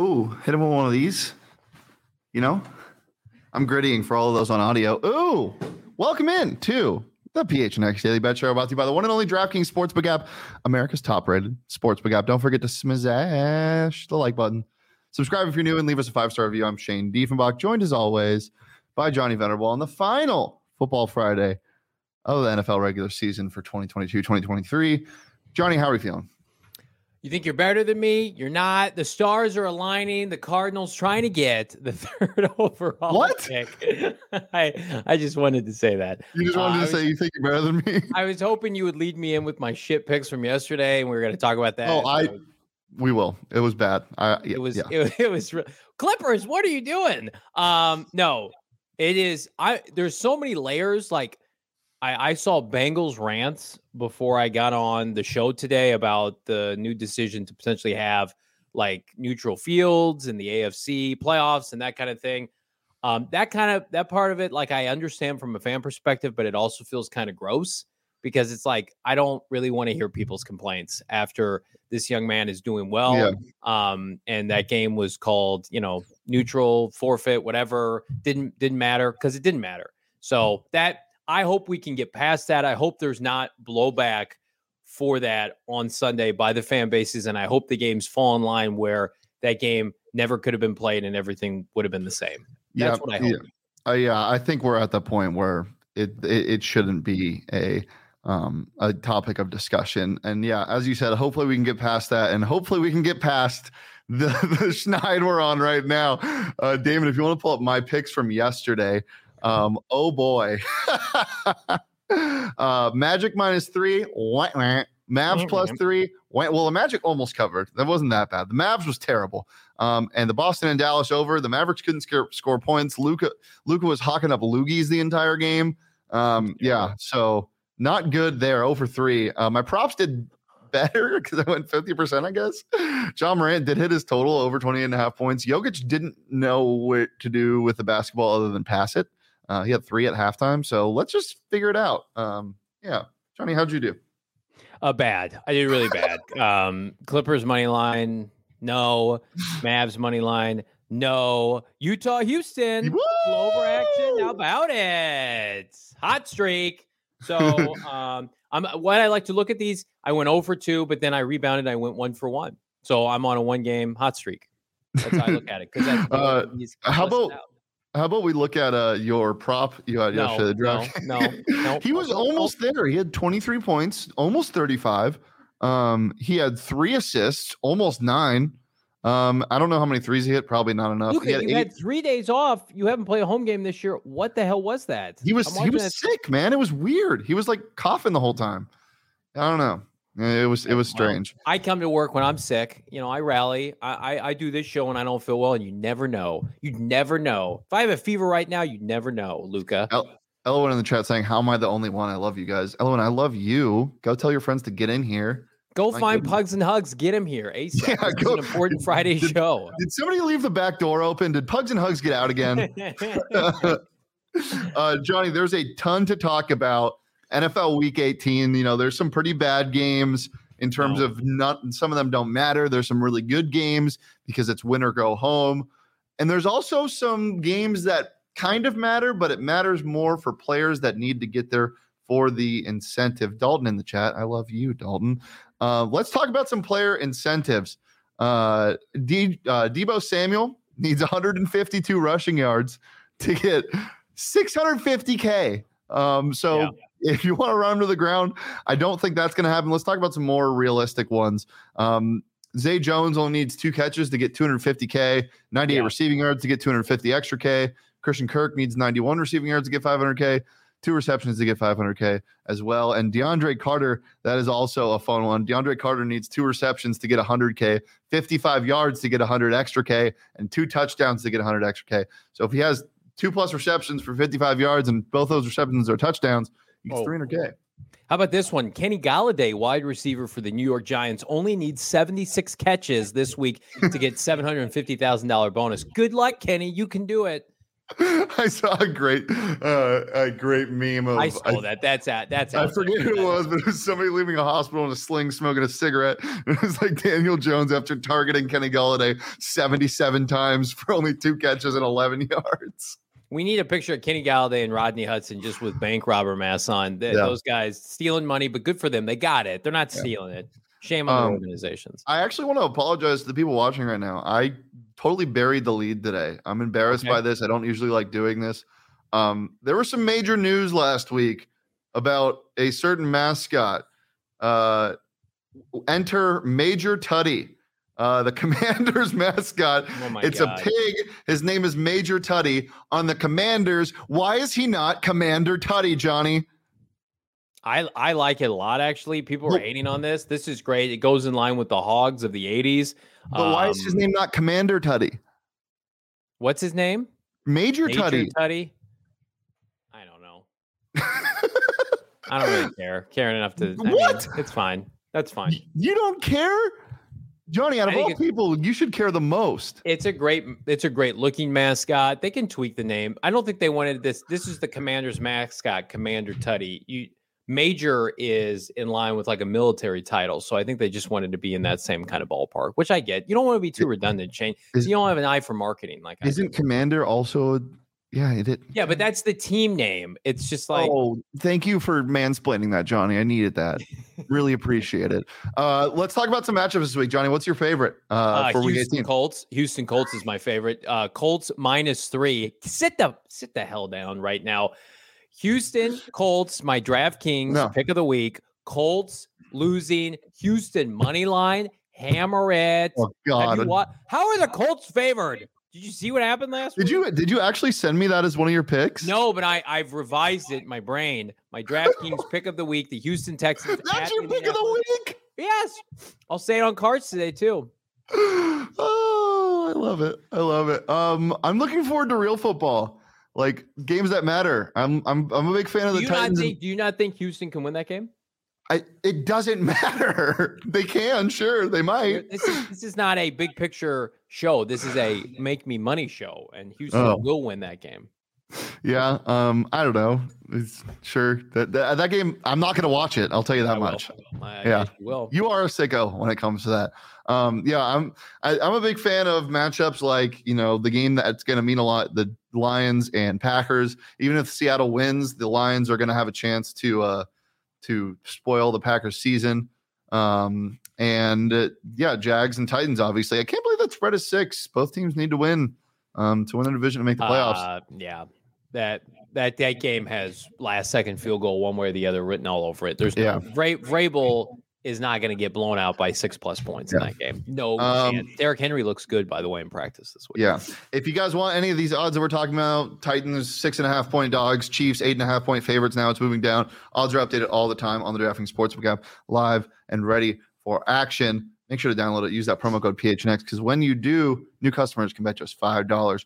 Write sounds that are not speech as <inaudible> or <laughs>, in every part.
Ooh, hit him with one of these. You know, I'm grittying for all of those on audio. Ooh, welcome in to the PHNX Daily Bet Show brought to you by the one and only DraftKings Sportsbook app, America's top rated sportsbook app. Don't forget to smash the like button. Subscribe if you're new and leave us a five star review. I'm Shane Diefenbach, joined as always by Johnny Venerable on the final Football Friday of the NFL regular season for 2022 2023. Johnny, how are we feeling? You think you're better than me? You're not. The stars are aligning. The Cardinals trying to get the <laughs> third overall What? pick. <laughs> I I just wanted to say that. You just Uh, wanted I to was- say you think you're better than me? I was hoping you would lead me in with my shit picks from yesterday, and we were going to talk about that. Oh, I- So We will. It was bad. I, yeah, it was yeah. it, <laughs> it was re- Clippers. What are you doing? Um, no, it is. I there's so many layers. Like I, I saw Bengals rants before I got on the show today about the new decision to potentially have like neutral fields and the AFC playoffs and that kind of thing. Um, that kind of that part of it, like I understand from a fan perspective, but it also feels kind of gross because it's like I don't really want to hear people's complaints after this young man is doing well. Yeah. Um, and that game was called, you know, neutral, forfeit, whatever. Didn't didn't matter because it didn't matter. So that I hope we can get past that. I hope there's not blowback for that on Sunday by the fan bases, and I hope the games fall in line where that game never could have been played and everything would have been the same. That's what I hope. Yeah. Uh, yeah, I think we're at the point where it it, it shouldn't be a um a topic of discussion. And yeah, as you said, hopefully we can get past that, and hopefully we can get past <laughs> the the schneid we're on right now. Uh, Damon, if you want to pull up my picks from yesterday, um, oh boy, <laughs> uh, Magic minus three, wah, wah. Mavs plus three. wah. Well, the Magic almost covered. That wasn't that bad. The Mavs was terrible. Um, and the Boston and Dallas over. The Mavericks couldn't score, score points. Luka Luka was hawking up loogies the entire game. Um, yeah, so not good there. Over three. Uh, my props did better <laughs> because I went 50%, I guess. John Morant did hit his total over 20 and a half points. Jokic didn't know what to do with the basketball other than pass it. Uh, he had three at halftime. So let's just figure it out. Um, yeah. Johnny, how'd you do? Uh, bad. I did really bad. <laughs> Um, Clippers money line, no. Mavs money line, no. Utah, Houston, over action. How about it? Hot streak. So, <laughs> um, I'm what I like to look at these. I went over two, but then I rebounded. I went one for one. So I'm on a one game hot streak. That's how I look at it. Because <laughs> Uh, how about- How about we look at uh, your prop you had No, yesterday? the no, draft? no, <laughs> no, he was no, almost there. He had 23 points, almost 35. Um, he had three assists, almost nine. Um, I don't know how many threes he hit. Probably not enough. Luka, had you eight. had three days off. You haven't played a home game this year. What the hell was that? he was he was that- sick, man. It was weird. He was like coughing the whole time. I don't know. It was it was strange. I come to work when I'm sick. You know, I rally. I, I I do this show when I don't feel well, and you never know. You never know. If I have a fever right now, you never know, Luka. Elwin in the chat saying, "How am I the only one? I love you guys." Elwin, I love you. Go tell your friends to get in here. Go my find goodness. Pugs and Hugs. Get him here <laughs> ASAP. Yeah, This go- an important <laughs> Friday Did- show. Did somebody leave the back door open? Did Pugs and Hugs get out again? <laughs> uh, Johnny, there's a ton to talk about. NFL Week 18. You know, there's some pretty bad games in terms No. of not. Some of them don't matter. There's some really good games because it's win or go home, and there's also some games that kind of matter, but it matters more for players that need to get there for the incentive. Dalton in the chat. I love you, Dalton. Uh, let's talk about some player incentives. Uh, D, uh, Debo Samuel needs 152 rushing yards to get 650k. Um, so Yeah. If you want to run him to the ground, I don't think that's going to happen. Let's talk about some more realistic ones. Um, Zay Jones only needs two catches to get 250k, 98 Yeah. receiving yards to get 250 extra k. Christian Kirk needs 91 receiving yards to get 500k, two receptions to get 500k as well. And DeAndre Carter, that is also a fun one. DeAndre Carter needs two receptions to get 100k, 55 yards to get 100 extra k, and two touchdowns to get 100 extra k. So if he has two plus receptions for 55 yards and both those receptions are touchdowns, he gets Oh. 300k. How about this one? Kenny Golladay, wide receiver for the New York Giants, only needs 76 catches this week to get <laughs> $750,000 bonus. Good luck, Kenny. You can do it. I saw a great, uh, a great meme of. I saw that. That's at. That's. I forget who it was, but it was somebody leaving a hospital in a sling, smoking a cigarette. <laughs> It was like Daniel Jones after targeting Kenny Golladay seventy-seven times for only two catches and eleven <laughs> yards. We need a picture of Kenny Golladay and Rodney Hudson just with bank robber masks on. They, yeah. Those guys stealing money, but good for them. They got it. They're not stealing yeah. it. Shame on um, the organizations. I actually want to apologize to the people watching right now. I totally buried the lead today. I'm embarrassed okay. by this. I don't usually like doing this. Um, there was some major news last week about a certain mascot. Uh, enter Major Tuddy, uh, the <laughs> Commanders mascot. Oh it's God. a pig. His name is Major Tuddy. On the Commanders, why is he not Commander Tuddy, Johnny? I I like it a lot actually. People are hating on this. This is great. It goes in line with the Hogs of the 80s. But um, why is his um, name not Commander Tuddy? What's his name? Major, Major Tutty. Tuddy. I don't know. <laughs> I don't really care. Caring enough to I what? Mean, it's fine. That's fine. You don't care? Johnny, out of all people, you should care the most. It's a great, it's a great looking mascot. They can tweak the name. I don't think they wanted this. This is the Commander's mascot, Commander Tuddy. You major is in line with like a military title. So I think they just wanted to be in that same kind of ballpark, which I get. You don't want to be too redundant, Shane. Is, you don't have an eye for marketing. Like isn't commander also yeah, it did. Yeah, but that's the team name. It's just like Oh, thank you for mansplaining that, Johnny. I needed that. really appreciate it. Uh let's talk about some matchups this week. Johnny, what's your favorite uh, uh for Houston week 18? Colts. Houston Colts is my favorite. Uh Colts minus 3. Sit the sit the hell down right now. Houston Colts, my DraftKings no. pick of the week. Colts losing. Houston money line. Hammer it. Oh God! How are the Colts favored? Did you see what happened last did week? you did you actually send me that as one of your picks? No, but I I've revised it in my brain. My DraftKings pick of the week, the Houston Texans. <laughs> That's your pick of the week. Yes, I'll say it on cards today too. <gasps> oh, I love it. I love it. Um, I'm looking forward to real football like games that matter. I'm I'm I'm a big fan of the Titans. Think, do you not think Houston can win that game? I, it doesn't <laughs> matter. they can, sure, they might. This is this is not a big picture show. This is a <sighs> make me money show, and Houston oh. will win that game. Yeah, um, I don't know. It's, sure that, that, that game. I'm not going to watch it. I'll tell you that I much. I yeah, you will. You are a sicko when it comes to that. Um, yeah, I'm. I, am i am a big fan of matchups like you know the game that's going to mean a lot. The Lions and Packers. Even if Seattle wins, the Lions are going to have a chance to uh, to spoil the Packers season. Um, and uh, yeah, Jags and Titans. Obviously, I can't believe that spread is six. Both teams need to win um, to win the division to make the playoffs. Uh, yeah, that that that game has last second field goal one way or the other written all over it. There's no yeah. Vrabel is not going to get blown out by six plus points yeah. in that game. No um, chance. Derrick Henry looks good, by the way, in practice this week. Yeah. If you guys want any of these odds that we're talking about, Titans six and a half point dogs, Chiefs eight and a half point favorites. Now it's moving down. Odds are updated all the time on the DraftKings Sportsbook app, live and ready for action. Make sure to download it. Use that promo code PHNX because when you do, new customers can bet just five dollars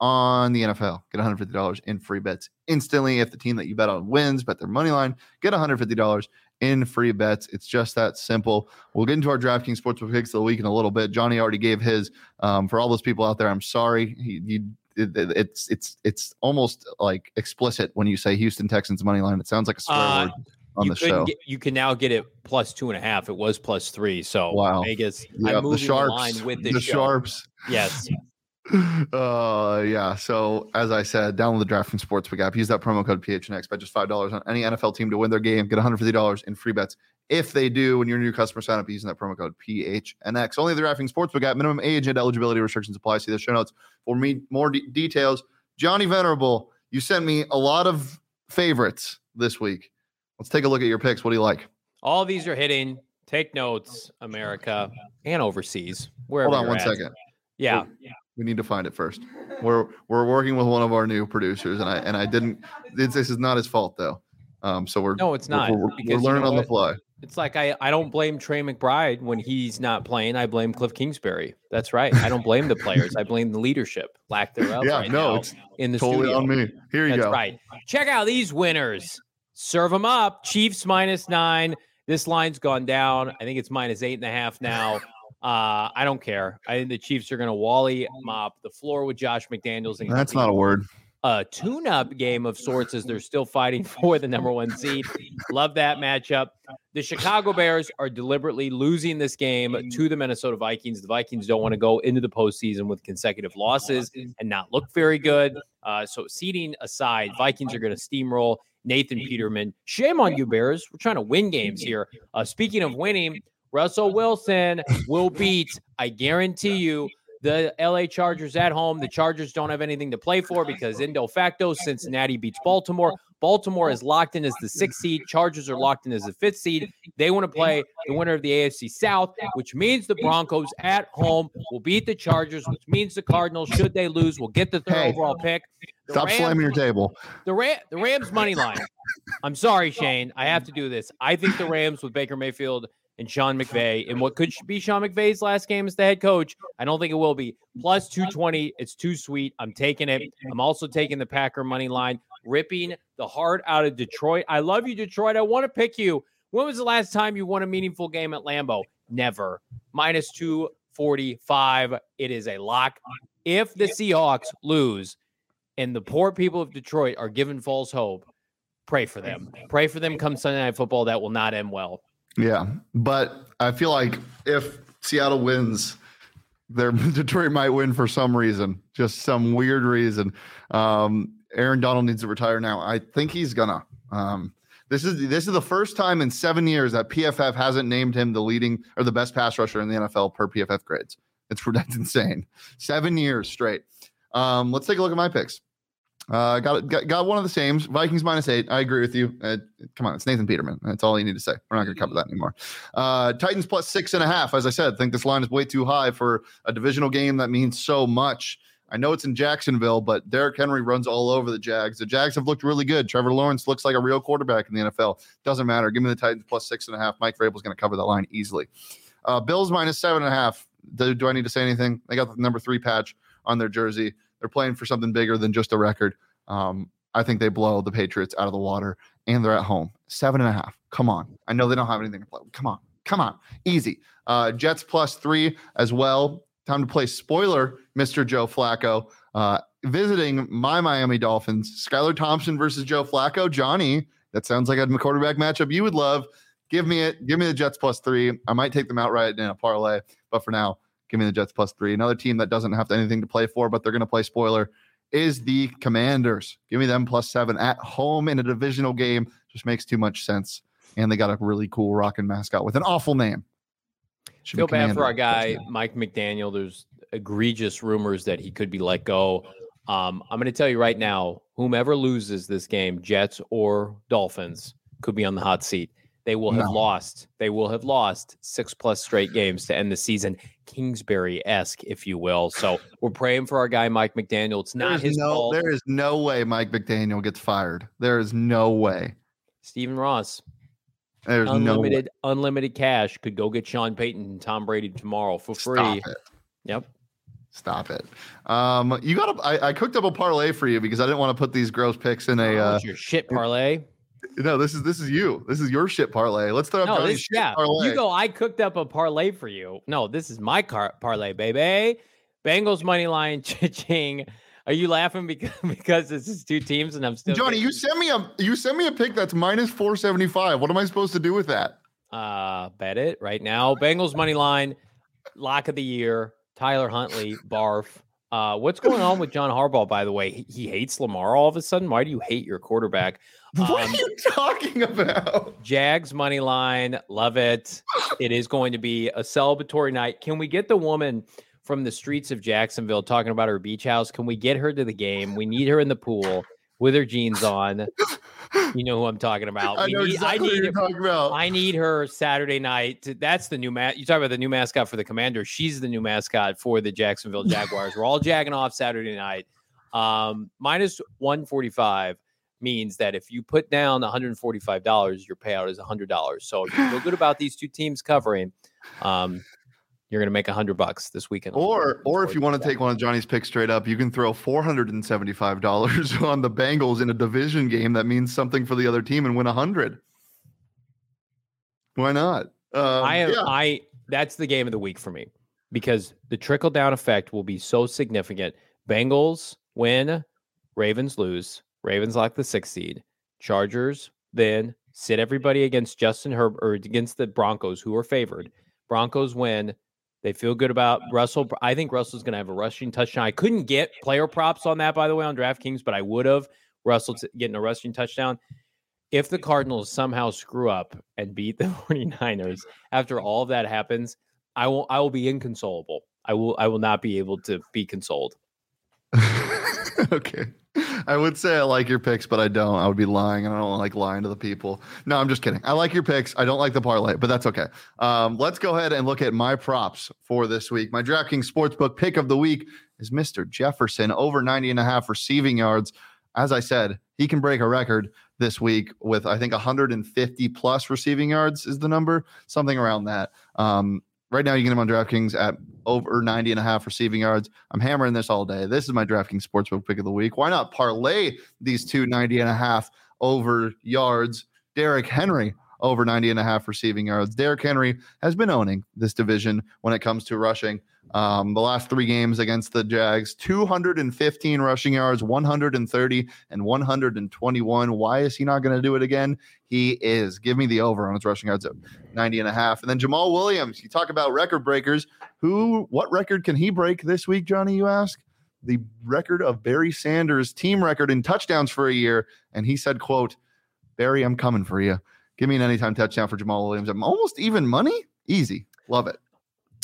on the NFL. Get $150 in free bets instantly. If the team that you bet on wins, bet their money line, get $150 in free bets. It's just that simple. We'll get into our DraftKings Sportsbook picks of the week in a little bit. Johnny already gave his. Um, for all those people out there, I'm sorry. He, he it, it's it's it's almost like explicit when you say Houston Texans money line. It sounds like a swear uh, word on the show. Get, you can now get it plus two and a half. It was plus three. So wow. Vegas, I'm moving the, sharps, the line with the sharps. Yes. Uh yeah so as i said download the DraftKings sportsbook app use that promo code phnx bet just five dollars on any nfl team to win their game get $150 in free bets if they do when you're a new customer sign up using that promo code phnx only the DraftKings sportsbook app minimum age and eligibility restrictions apply. See the show notes for me more de- details. Johnny venerable you sent me a lot of favorites this week. Let's take a look at your picks. What do you like? All these are hitting. Take notes america and overseas wherever hold on one at. second. Yeah. We need to find it first. We're we're working with one of our new producers, and I and I didn't. This, is not his fault though. Um, so we're no, it's not. We're, we're, we're learning you know on the fly. It's like I I don't blame Trey McBride when he's not playing. I blame Cliff Kingsbury. That's right. I don't blame the players. I blame the leadership, lack thereof. Yeah, right no, it's in the totally studio. on me. Here you That's go. Right. Check out these winners. Serve them up. Chiefs minus nine. This line's gone down. I think it's minus eight and a half now. Uh, I don't care. I think the Chiefs are going to Wally mop the floor with Josh McDaniels. And That's not a word. a tune-up game of sorts as they're still fighting <laughs> for the number one seed. Love that matchup. The Chicago Bears are deliberately losing this game to the Minnesota Vikings. The Vikings don't want to go into the postseason with consecutive losses and not look very good. Uh, so, seeding aside, Vikings are going to steamroll Nathan Peterman. Shame on you, Bears. We're trying to win games here. Uh, speaking of winning, Russell Wilson will beat, I guarantee you, the LA Chargers at home. The Chargers don't have anything to play for because in de facto, Cincinnati beats Baltimore. Baltimore is locked in as the sixth seed. Chargers are locked in as the fifth seed. They want to play the winner of the AFC South, which means the Broncos at home will beat the Chargers, which means the Cardinals, should they lose, will get the third hey, overall pick. The stop Rams, slamming your table. The Ram, the Rams money line. I'm sorry, Shane. I have to do this. I think the Rams with Baker Mayfield and Sean McVay in what could be Sean McVay's last game as the head coach. I don't think it will be. Plus 220. It's too sweet. I'm taking it. I'm also taking the Packer money line, ripping the heart out of Detroit. I love you, Detroit. I want to pick you. When was the last time you won a meaningful game at Lambeau? Never. Minus 245. It is a lock. If the Seahawks lose and the poor people of Detroit are given false hope, pray for them. Pray for them come Sunday Night Football. That will not end well. Yeah, but I feel like if Seattle wins, their <laughs> Detroit might win for some reason, just some weird reason. Um, Aaron Donald needs to retire now. I think he's gonna. Um, this is this is the first time in seven years that PFF hasn't named him the leading or the best pass rusher in the NFL per PFF grades. It's <laughs> that's insane. Seven years straight. Um, let's take a look at my picks. Uh, got, got got one of the same. Vikings minus eight. I agree with you. Uh, come on, it's Nathan Peterman. That's all you need to say. We're not going to cover that anymore. Uh, Titans plus six and a half. As I said, I think this line is way too high for a divisional game that means so much. I know it's in Jacksonville, but Derrick Henry runs all over the Jags. The Jags have looked really good. Trevor Lawrence looks like a real quarterback in the NFL. Doesn't matter. Give me the Titans plus six and a half. Mike Vrabel's going to cover that line easily. Uh, Bills minus seven and a half. Do, do I need to say anything? They got the number three patch on their jersey. They're playing for something bigger than just a record. Um, I think they blow the Patriots out of the water, and they're at home. Seven and a half. Come on. I know they don't have anything to play. Come on. Come on. Easy. Uh, Jets plus three as well. Time to play spoiler, Mr. Joe Flacco. Uh, visiting my Miami Dolphins. Skylar Thompson versus Joe Flacco. Johnny, that sounds like a quarterback matchup you would love. Give me it. Give me the Jets plus three. I might take them outright in a parlay, but for now, give me the Jets plus three. Another team that doesn't have anything to play for, but they're going to play spoiler is the Commanders. Give me them plus seven at home in a divisional game. Just makes too much sense. And they got a really cool rocking mascot with an awful name. Should Feel bad for our guy, Mike McDaniel. There's egregious rumors that he could be let go. Um, I'm going to tell you right now whomever loses this game, Jets or Dolphins, could be on the hot seat. They will have no. lost. They will have lost six plus straight games to end the season, Kingsbury esque, if you will. So <laughs> we're praying for our guy Mike McDaniel. It's not his no, fault. There is no way Mike McDaniel gets fired. There is no way. Stephen Ross. There's unlimited no unlimited cash could go get Sean Payton and Tom Brady tomorrow for free. Yep. Stop it. Um, you got. I, I cooked up a parlay for you because I didn't want to put these gross picks in a. Oh, uh, your shit parlay. No, this is this is you. This is your shit parlay. Let's throw up no, this, yeah. Parlay. You go. I cooked up a parlay for you. No, this is my car parlay, baby. Bengals money line, <laughs> ching. Are you laughing because <laughs> because this is two teams and I'm still Johnny? You send me a you send me a pick that's minus four seventy five. What am I supposed to do with that? Uh, bet it right now. Bengals money line, lock of the year. Tyler Huntley, barf. Uh, what's going on with John Harbaugh, by the way? He, he, hates Lamar all of a sudden. Why do you hate your quarterback? Um, <laughs> what are um, you talking about? Jags money line. Love it. It is going to be a celebratory night. Can we get the woman from the streets of Jacksonville talking about her beach house? Can we get her to the game? We need her in the pool with her jeans on. You know who I'm talking about. I know need, exactly I need, you're talking about. I need her Saturday night. To, that's the new mat. You talk about the new mascot for the Commander. She's the new mascot for the Jacksonville <laughs> Jaguars. We're all jagging off Saturday night. Um, minus 145 means that if you put down $145, your payout is $100. So if you feel good about these two teams covering, um, you're going to make a hundred bucks this weekend. Or, or if you want to take one of Johnny's picks straight up, you can throw four hundred and seventy-five dollars <laughs> on the Bengals in a division game that means something for the other team and win a hundred. Why not? Um, I am. Yeah. I that's the game of the week for me because the trickle down effect will be so significant. Bengals win, Ravens lose. Ravens lock the sixth seed. Chargers then sit everybody against Justin Herbert or against the Broncos, who are favored. Broncos win. They feel good about Russell. I think Russell's going to have a rushing touchdown. I couldn't get player props on that, by the way, on DraftKings, but I would have. Russell getting a rushing touchdown. If the Cardinals somehow screw up and beat the <laughs> 49ers after all of that happens, I will I will be inconsolable. I will I will not be able to be consoled. <laughs> okay. <laughs> I would say I like your picks, but I don't. I would be lying, and I don't like lying to the people. No, I'm just kidding. I like your picks. I don't like the parlay, but that's okay. Um, let's go ahead and look at my props for this week. My DraftKings Sportsbook pick of the week is Mr. Jefferson over 90 and a half receiving yards. As I said, he can break a record this week with I think 150 plus receiving yards is the number, something around that. Um, Right now, you can get him on DraftKings at over 90 and a half receiving yards. I'm hammering this all day. This is my DraftKings Sportsbook pick of the week. Why not parlay these two 90 and a half over yards? Derrick Henry over 90 and a half receiving yards. Derrick Henry has been owning this division when it comes to rushing. Um, the last three games against the Jags 215 rushing yards, 130 and 121. Why is he not going to do it again? He is. Give me the over on his rushing yards at 90 and a half. And then Jamaal Williams, you talk about record breakers. Who, what record can he break this week, Johnny? You ask? The record of Barry Sanders' team record in touchdowns for a year. And he said, quote, Barry, I'm coming for you. Give me an anytime touchdown for Jamaal Williams. I'm almost even money. Easy. Love it.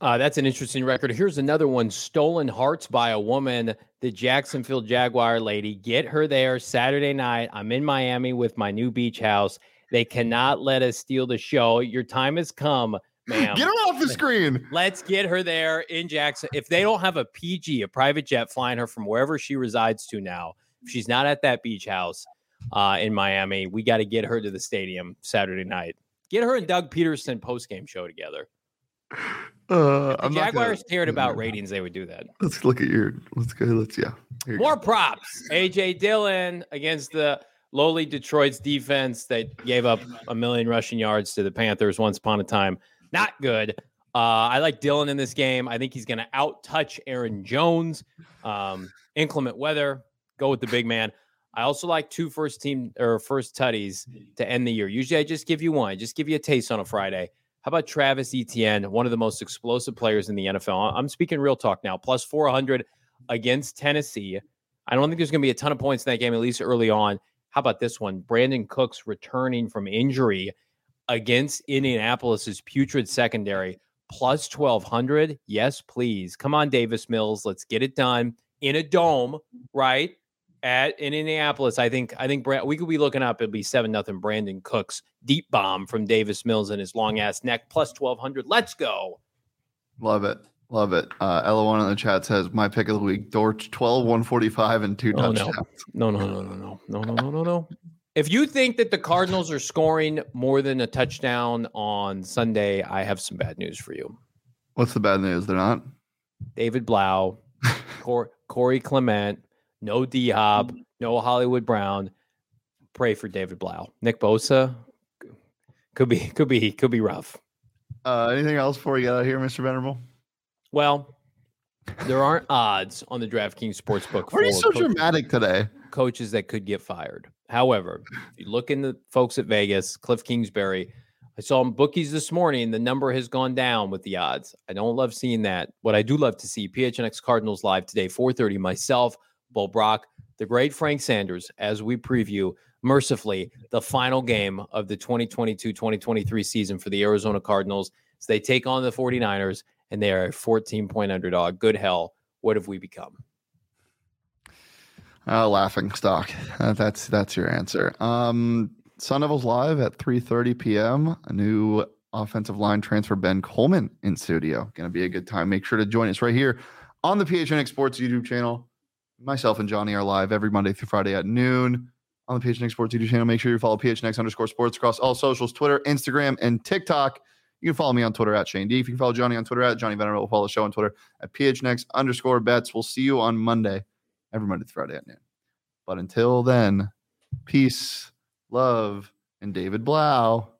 Uh, that's an interesting record. Here's another one stolen hearts by a woman, the Jacksonville Jaguar lady. Get her there Saturday night. I'm in Miami with my new beach house. They cannot let us steal the show. Your time has come, <laughs> ma'am. Get her off the screen. Let's get her there in Jackson. If they don't have a PG, a private jet flying her from wherever she resides to now, if she's not at that beach house uh, in Miami, we got to get her to the stadium Saturday night. Get her and Doug Pederson post game show together. <sighs> Uh, the Jaguars gonna, cared about ratings, they would do that. Let's look at your. Let's go. Let's yeah. More go. props. AJ Dillon against the lowly Detroit's defense that gave up a million rushing yards to the Panthers once upon a time. Not good. Uh, I like Dillon in this game. I think he's going to out touch Aaron Jones. Um, inclement weather. Go with the big man. I also like two first team or first tutties mm-hmm. to end the year. Usually, I just give you one. I just give you a taste on a Friday. How about Travis Etienne, one of the most explosive players in the NFL? I'm speaking real talk now. Plus 400 against Tennessee. I don't think there's going to be a ton of points in that game, at least early on. How about this one? Brandin Cooks returning from injury against Indianapolis's putrid secondary. Plus 1200. Yes, please. Come on, Davis Mills. Let's get it done in a dome, right? At in Indianapolis. I think I think Brand, we could be looking up. It'll be seven nothing. Brandin Cooks deep bomb from Davis Mills in his long ass neck plus twelve hundred. Let's go. Love it. Love it. Uh, Ella1 in the chat says my pick of the week: Dortch 12, 145, and two oh, touchdowns. No. no, no, no, no, no, no, no, no, no. If you think that the Cardinals are scoring more than a touchdown on Sunday, I have some bad news for you. What's the bad news? They're not. David Blough, <laughs> Cor- Corey Clement, no D Hop, mm. no Hollywood Brown. Pray for David Blough. Nick Bosa could be could be could be rough. Uh, anything else before we get out here, Mr. Venerable? Well, there aren't odds on the DraftKings sportsbook. Why are you so coaches, dramatic today? Coaches that could get fired. However, if you look in the folks at Vegas, Cliff Kingsbury, I saw him bookies this morning. The number has gone down with the odds. I don't love seeing that. What I do love to see, PHNX Cardinals live today, 4:30. Myself, Bull Brock, the great Frank Sanders, as we preview mercifully the final game of the 2022 2023 season for the Arizona Cardinals as they take on the 49ers and they are a 14 point underdog. Good hell. What have we become? Uh, laughing stock. Uh, that's that's your answer. Um, Sun Devils live at 3:30 p.m. A new offensive line transfer Ben Coleman in studio. Going to be a good time. Make sure to join us right here on the PHNX Sports YouTube channel myself and Johnny are live every Monday through Friday at noon on the PHNX Sports YouTube channel. Make sure you follow PHNX underscore sports across all socials Twitter, Instagram, and TikTok. You can follow me on Twitter at Shane D. If you can follow Johnny on Twitter at Johnny Venerable, we'll follow the show on Twitter at PHNX underscore bets. We'll see you on Monday, every Monday through Friday at noon. But until then, peace, love, and David Blough.